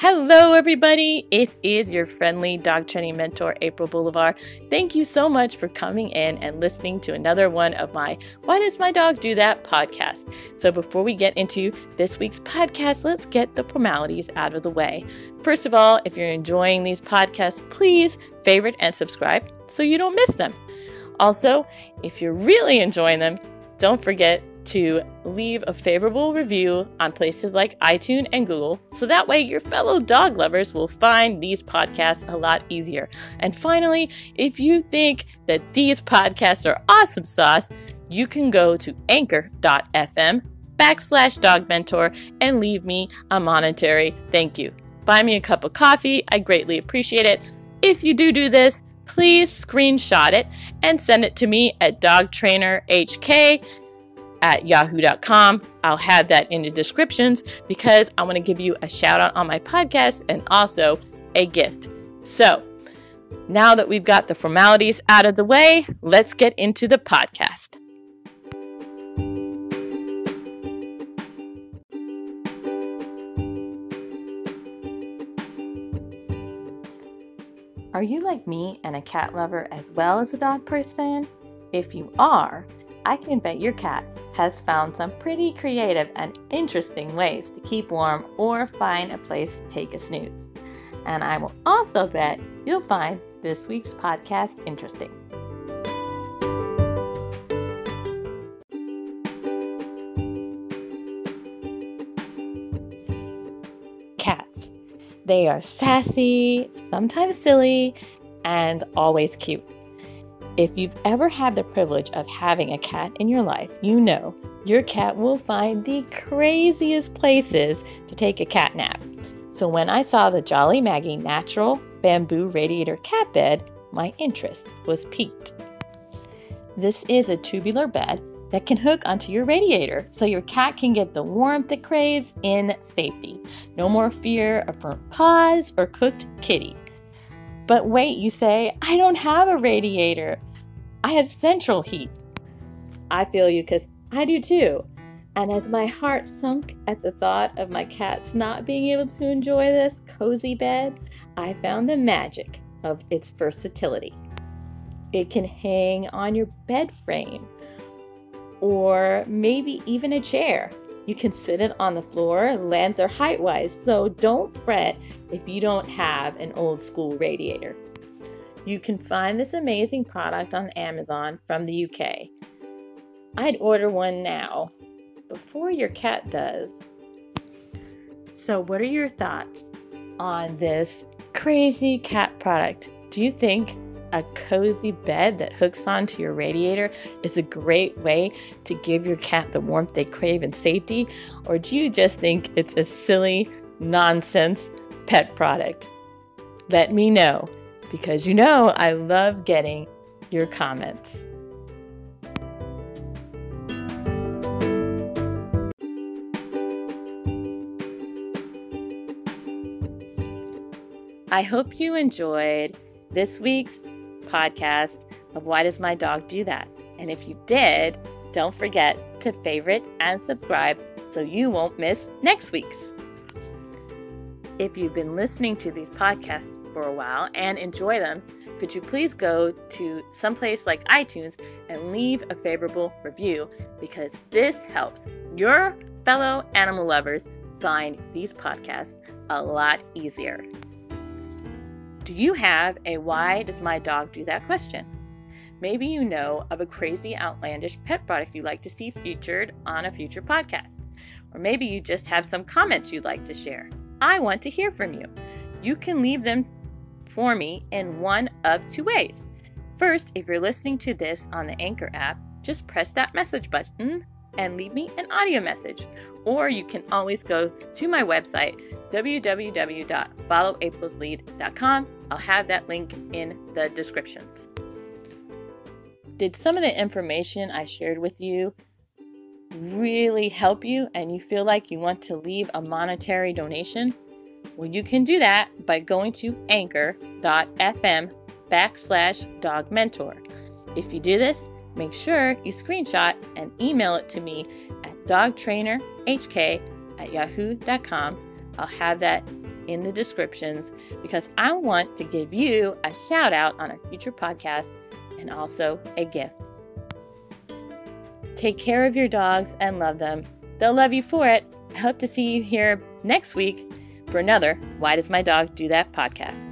Hello, everybody. It is your friendly dog training mentor, April Boulevard. Thank you so much for coming in and listening to another one of my Why Does My Dog Do That podcast. So, before we get into this week's podcast, let's get the formalities out of the way. First of all, if you're enjoying these podcasts, please favorite and subscribe so you don't miss them. Also, if you're really enjoying them, don't forget to leave a favorable review on places like iTunes and Google so that way your fellow dog lovers will find these podcasts a lot easier. And finally, if you think that these podcasts are awesome sauce, you can go to anchor.fm backslash dog mentor and leave me a monetary thank you. Buy me a cup of coffee, I greatly appreciate it. If you do do this, please screenshot it and send it to me at dogtrainerhk at yahoo.com. I'll have that in the descriptions because I want to give you a shout out on my podcast and also a gift. So, now that we've got the formalities out of the way, let's get into the podcast. Are you like me and a cat lover as well as a dog person? If you are, I can bet your cat has found some pretty creative and interesting ways to keep warm or find a place to take a snooze. And I will also bet you'll find this week's podcast interesting. Cats. They are sassy, sometimes silly, and always cute. If you've ever had the privilege of having a cat in your life, you know your cat will find the craziest places to take a cat nap. So when I saw the Jolly Moggy natural bamboo radiator cat bed, my interest was piqued. This is a tubular bed that can hook onto your radiator so your cat can get the warmth it craves in safety. No more fear of burnt paws or cooked kitty. But wait, you say, I don't have a radiator. I have central heat. I feel you because I do too. And as my heart sunk at the thought of my cats not being able to enjoy this cozy bed, I found the magic of its versatility. It can hang on your bed frame or maybe even a chair. You can sit it on the floor, length or height wise, so don't fret if you don't have an old school radiator. You can find this amazing product on Amazon from the UK. I'd order one now before your cat does. So, what are your thoughts on this crazy cat product? Do you think a cozy bed that hooks onto your radiator is a great way to give your cat the warmth they crave and safety? Or do you just think it's a silly, nonsense pet product? Let me know because you know I love getting your comments. I hope you enjoyed this week's podcast of Why Does My Dog Do That? And if you did, don't forget to favorite and subscribe so you won't miss next week's. If you've been listening to these podcasts for a while and enjoy them, could you please go to someplace like iTunes and leave a favorable review because this helps your fellow animal lovers find these podcasts a lot easier. Do you have a why does my dog do that question? Maybe you know of a crazy, outlandish pet product you'd like to see featured on a future podcast. Or maybe you just have some comments you'd like to share. I want to hear from you. You can leave them for me in one of two ways. First, if you're listening to this on the Anchor app, just press that message button and leave me an audio message. Or you can always go to my website, www.followaprilslead.com. I'll have that link in the descriptions. Did some of the information I shared with you really help you and you feel like you want to leave a monetary donation? Well, you can do that by going to anchor.fm backslash dog mentor. If you do this, make sure you screenshot and email it to me at dogtrainerhk at yahoo.com. I'll have that in the descriptions because I want to give you a shout out on a future podcast and also a gift. Take care of your dogs and love them. They'll love you for it. I hope to see you here next week for another Why Does My Dog Do That podcast.